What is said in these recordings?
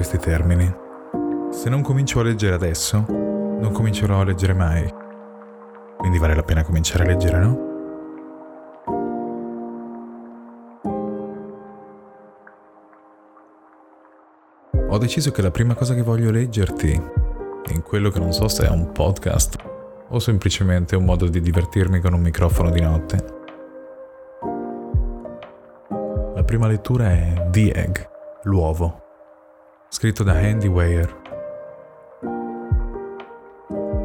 Questi termini. Se non comincio a leggere adesso, non comincerò a leggere mai. Quindi vale la pena cominciare a leggere, no? Ho deciso che la prima cosa che voglio leggerti, in quello che non so se è un podcast o semplicemente un modo di divertirmi con un microfono di notte, la prima lettura è The Egg, l'uovo, scritto da Andy Weir.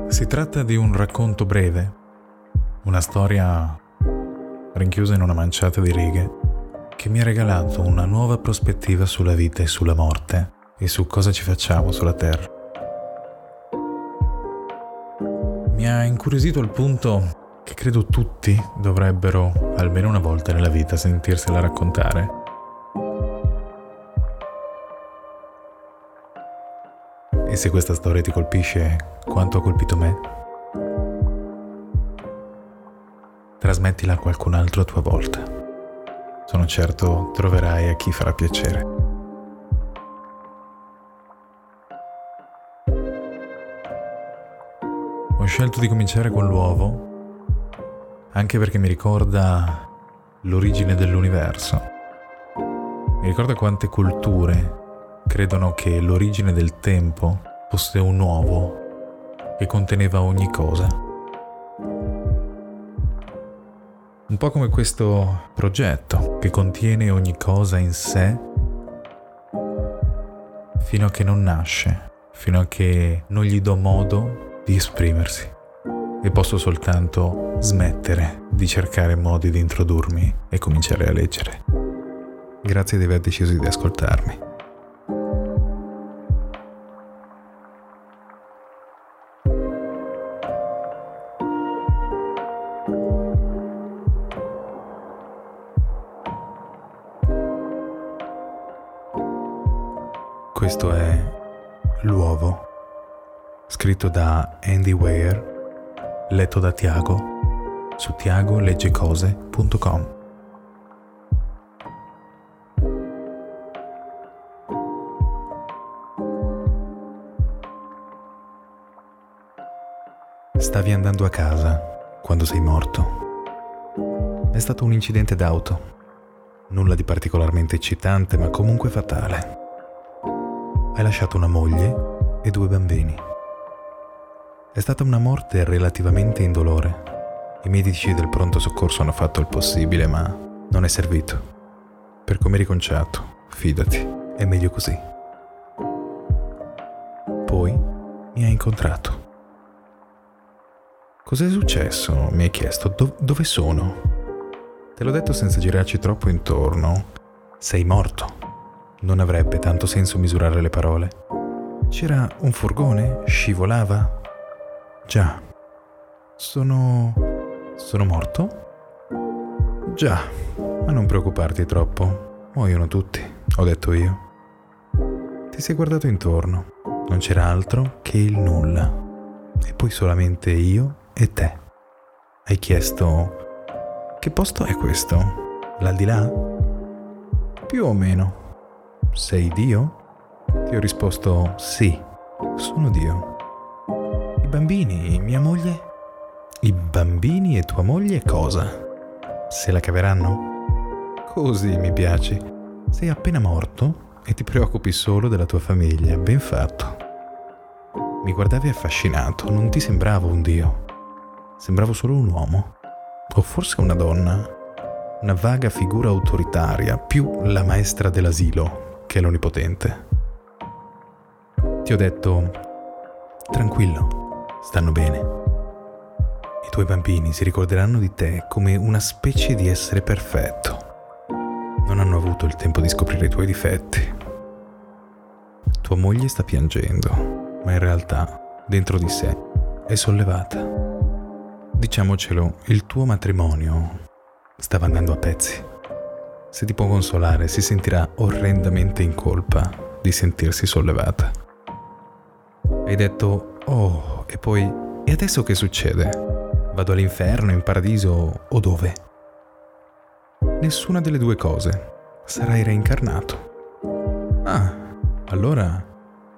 Si tratta di un racconto breve, una storia rinchiusa in una manciata di righe, che mi ha regalato una nuova prospettiva sulla vita e sulla morte e su cosa ci facciamo sulla Terra. Mi ha incuriosito al punto che credo tutti dovrebbero, almeno una volta nella vita, sentirsela raccontare. E se questa storia ti colpisce quanto ha colpito me, trasmettila a qualcun altro a tua volta. Sono certo troverai a chi farà piacere. Ho scelto di cominciare con l'uovo anche perché mi ricorda l'origine dell'universo. Mi ricorda quante culture credono che l'origine del tempo fosse un uovo che conteneva ogni cosa. Un po' come questo progetto che contiene ogni cosa in sé fino a che non nasce, fino a che non gli do modo di esprimersi e posso soltanto smettere di cercare modi di introdurmi e cominciare a leggere. Grazie di aver deciso di ascoltarmi. L'uovo scritto da Andy Weir, letto da Tiago su tiagoleggecose.com. Stavi andando a casa quando sei morto. È stato un incidente d'auto. Nulla di particolarmente eccitante, ma comunque fatale. Hai lasciato una moglie e due bambini. È stata una morte relativamente indolore. I medici del pronto soccorso hanno fatto il possibile, ma non è servito. Per come riconciato, fidati, è meglio così. Poi mi ha incontrato. Cos'è successo? mi hai chiesto. Do- dove sono? Te l'ho detto senza girarci troppo intorno. Sei morto. Non avrebbe tanto senso misurare le parole. C'era un furgone? Scivolava? Già. Sono... sono morto? Già, ma non preoccuparti troppo. Muoiono tutti, ho detto io. Ti sei guardato intorno. Non c'era altro che il nulla. E poi solamente io e te. Hai chiesto... Che posto è questo? L'aldilà? Più o meno. Sei Dio? Ti ho risposto sì, sono Dio bambini, mia moglie? I bambini e tua moglie cosa? Se la caveranno? Così mi piaci. Sei appena morto e ti preoccupi solo della tua famiglia. Ben fatto. Mi guardavi affascinato, non ti sembravo un dio. Sembravo solo un uomo. O forse una donna. Una vaga figura autoritaria, più la maestra dell'asilo che l'onnipotente. Ti ho detto, tranquillo, stanno bene. I tuoi bambini si ricorderanno di te come una specie di essere perfetto. Non hanno avuto il tempo di scoprire i tuoi difetti. Tua moglie sta piangendo, ma in realtà, dentro di sé, è sollevata. Diciamocelo, il tuo matrimonio stava andando a pezzi. Se ti può consolare, si sentirà orrendamente in colpa di sentirsi sollevata. Hai detto, oh, e poi, e adesso che succede? Vado all'inferno, in paradiso o dove? Nessuna delle due cose. Sarai reincarnato. Ah, allora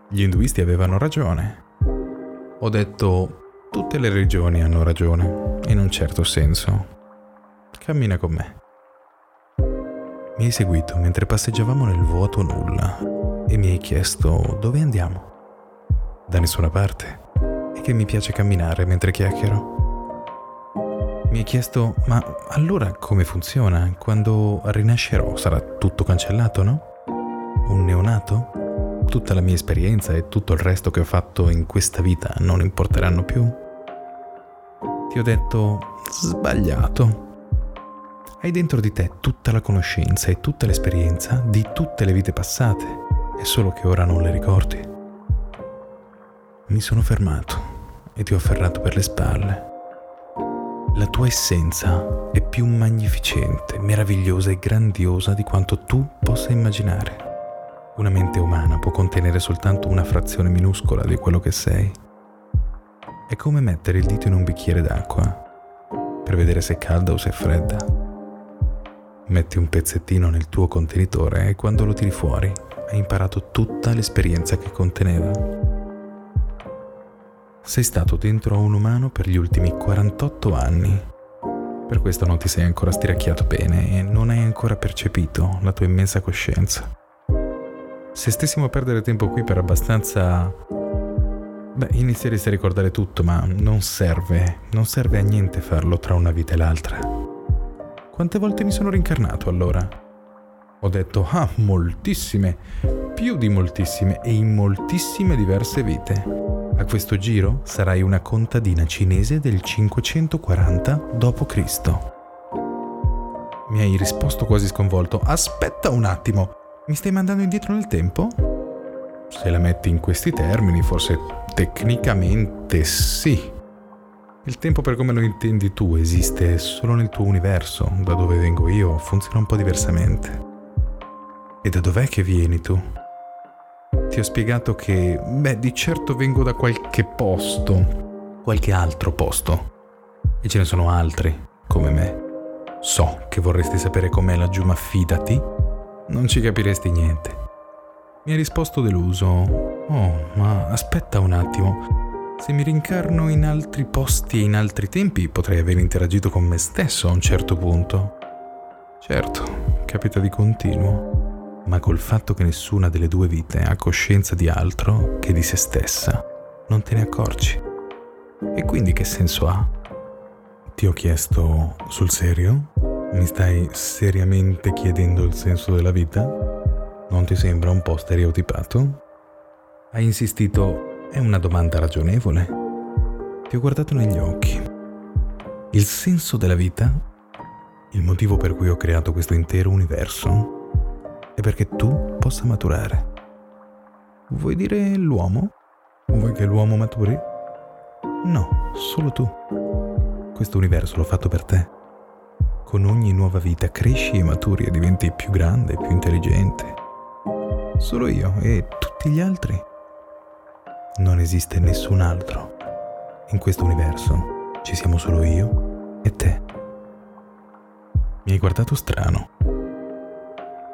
gli induisti avevano ragione. Ho detto, tutte le religioni hanno ragione, in un certo senso. Cammina con me. Mi hai seguito mentre passeggiavamo nel vuoto nulla e mi hai chiesto dove andiamo. Da nessuna parte. E che mi piace camminare mentre chiacchiero. Mi hai chiesto, ma allora come funziona? Quando rinascerò sarà tutto cancellato, no? Un neonato? Tutta la mia esperienza e tutto il resto che ho fatto in questa vita non importeranno più? Ti ho detto, sbagliato. Hai dentro di te tutta la conoscenza e tutta l'esperienza di tutte le vite passate, è solo che ora non le ricordi. Mi sono fermato e ti ho afferrato per le spalle. La tua essenza è più magnificente, meravigliosa e grandiosa di quanto tu possa immaginare. Una mente umana può contenere soltanto una frazione minuscola di quello che sei. È come mettere il dito in un bicchiere d'acqua per vedere se è calda o se è fredda. Metti un pezzettino nel tuo contenitore e quando lo tiri fuori hai imparato tutta l'esperienza che conteneva. Sei stato dentro a un umano per gli ultimi 48 anni. Per questo non ti sei ancora stiracchiato bene e non hai ancora percepito la tua immensa coscienza. Se stessimo a perdere tempo qui per abbastanza... Beh, inizieresti a ricordare tutto, ma non serve, non serve a niente farlo tra una vita e l'altra. Quante volte mi sono rincarnato allora? Ho detto, ah, moltissime, più di moltissime e in moltissime diverse vite. A questo giro sarai una contadina cinese del 540 d.C. Mi hai risposto quasi sconvolto, aspetta un attimo, mi stai mandando indietro nel tempo? Se la metti in questi termini, forse tecnicamente sì. Il tempo per come lo intendi tu esiste solo nel tuo universo, da dove vengo io funziona un po' diversamente. E da dov'è che vieni tu? Ti ho spiegato che, beh, di certo vengo da qualche posto, qualche altro posto. E ce ne sono altri, come me. So che vorresti sapere com'è laggiù, ma fidati, non ci capiresti niente. Mi hai risposto deluso. Oh, ma aspetta un attimo. Se mi rincarno in altri posti e in altri tempi potrei aver interagito con me stesso a un certo punto. Certo, capita di continuo, ma col fatto che nessuna delle due vite ha coscienza di altro che di se stessa, non te ne accorgi. E quindi che senso ha? Ti ho chiesto sul serio? Mi stai seriamente chiedendo il senso della vita? Non ti sembra un po' stereotipato? Hai insistito è una domanda ragionevole. Ti ho guardato negli occhi. Il senso della vita, il motivo per cui ho creato questo intero universo, è perché tu possa maturare. Vuoi dire l'uomo? Vuoi che l'uomo maturi? No, solo tu. Questo universo l'ho fatto per te. Con ogni nuova vita cresci e maturi e diventi più grande, più intelligente. Solo io e tutti gli altri non esiste nessun altro. In questo universo ci siamo solo io e te. Mi hai guardato strano.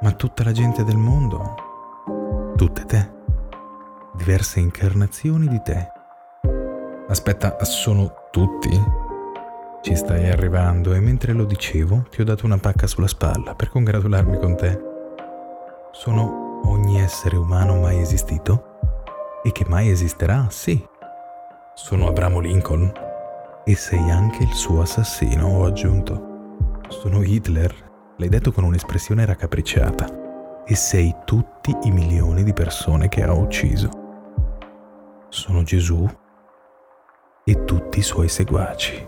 Ma tutta la gente del mondo, tutte te, diverse incarnazioni di te. Aspetta, sono tutti? Ci stai arrivando e mentre lo dicevo ti ho dato una pacca sulla spalla per congratularmi con te. Sono ogni essere umano mai esistito? E che mai esisterà, sì. Sono Abramo Lincoln e sei anche il suo assassino, ho aggiunto. Sono Hitler, l'hai detto con un'espressione raccapricciata, e sei tutti i milioni di persone che ha ucciso. Sono Gesù e tutti i suoi seguaci.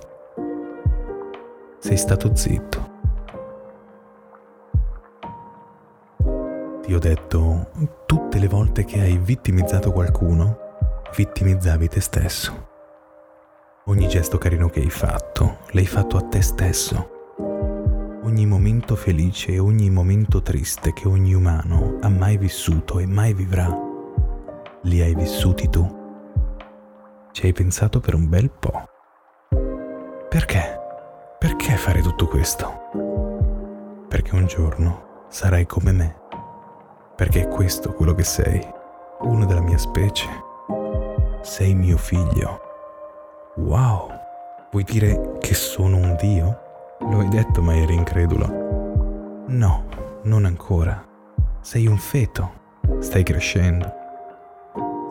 Sei stato zitto. Ti ho detto, tutte le volte che hai vittimizzato qualcuno, vittimizzavi te stesso. Ogni gesto carino che hai fatto, l'hai fatto a te stesso. Ogni momento felice e ogni momento triste che ogni umano ha mai vissuto e mai vivrà, li hai vissuti tu. Ci hai pensato per un bel po'. Perché? Perché fare tutto questo? Perché un giorno sarai come me perché è questo quello che sei. uno della mia specie. Sei mio figlio. Wow, vuoi dire che sono un dio? Lo hai detto ma eri incredulo. No, non ancora. Sei un feto. Stai crescendo.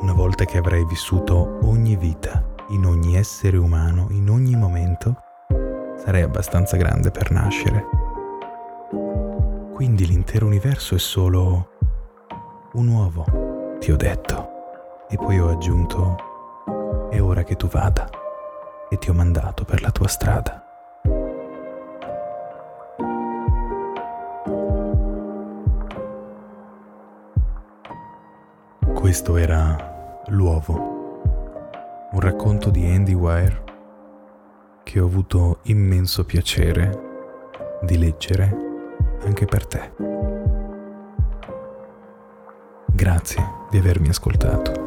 Una volta che avrai vissuto ogni vita, in ogni essere umano, in ogni momento, sarai abbastanza grande per nascere. Quindi l'intero universo è solo un uovo, ti ho detto. E poi ho aggiunto, è ora che tu vada. E ti ho mandato per la tua strada. Questo era L'uovo, un racconto di Andy Wire che ho avuto immenso piacere di leggere anche per te. Grazie di avermi ascoltato.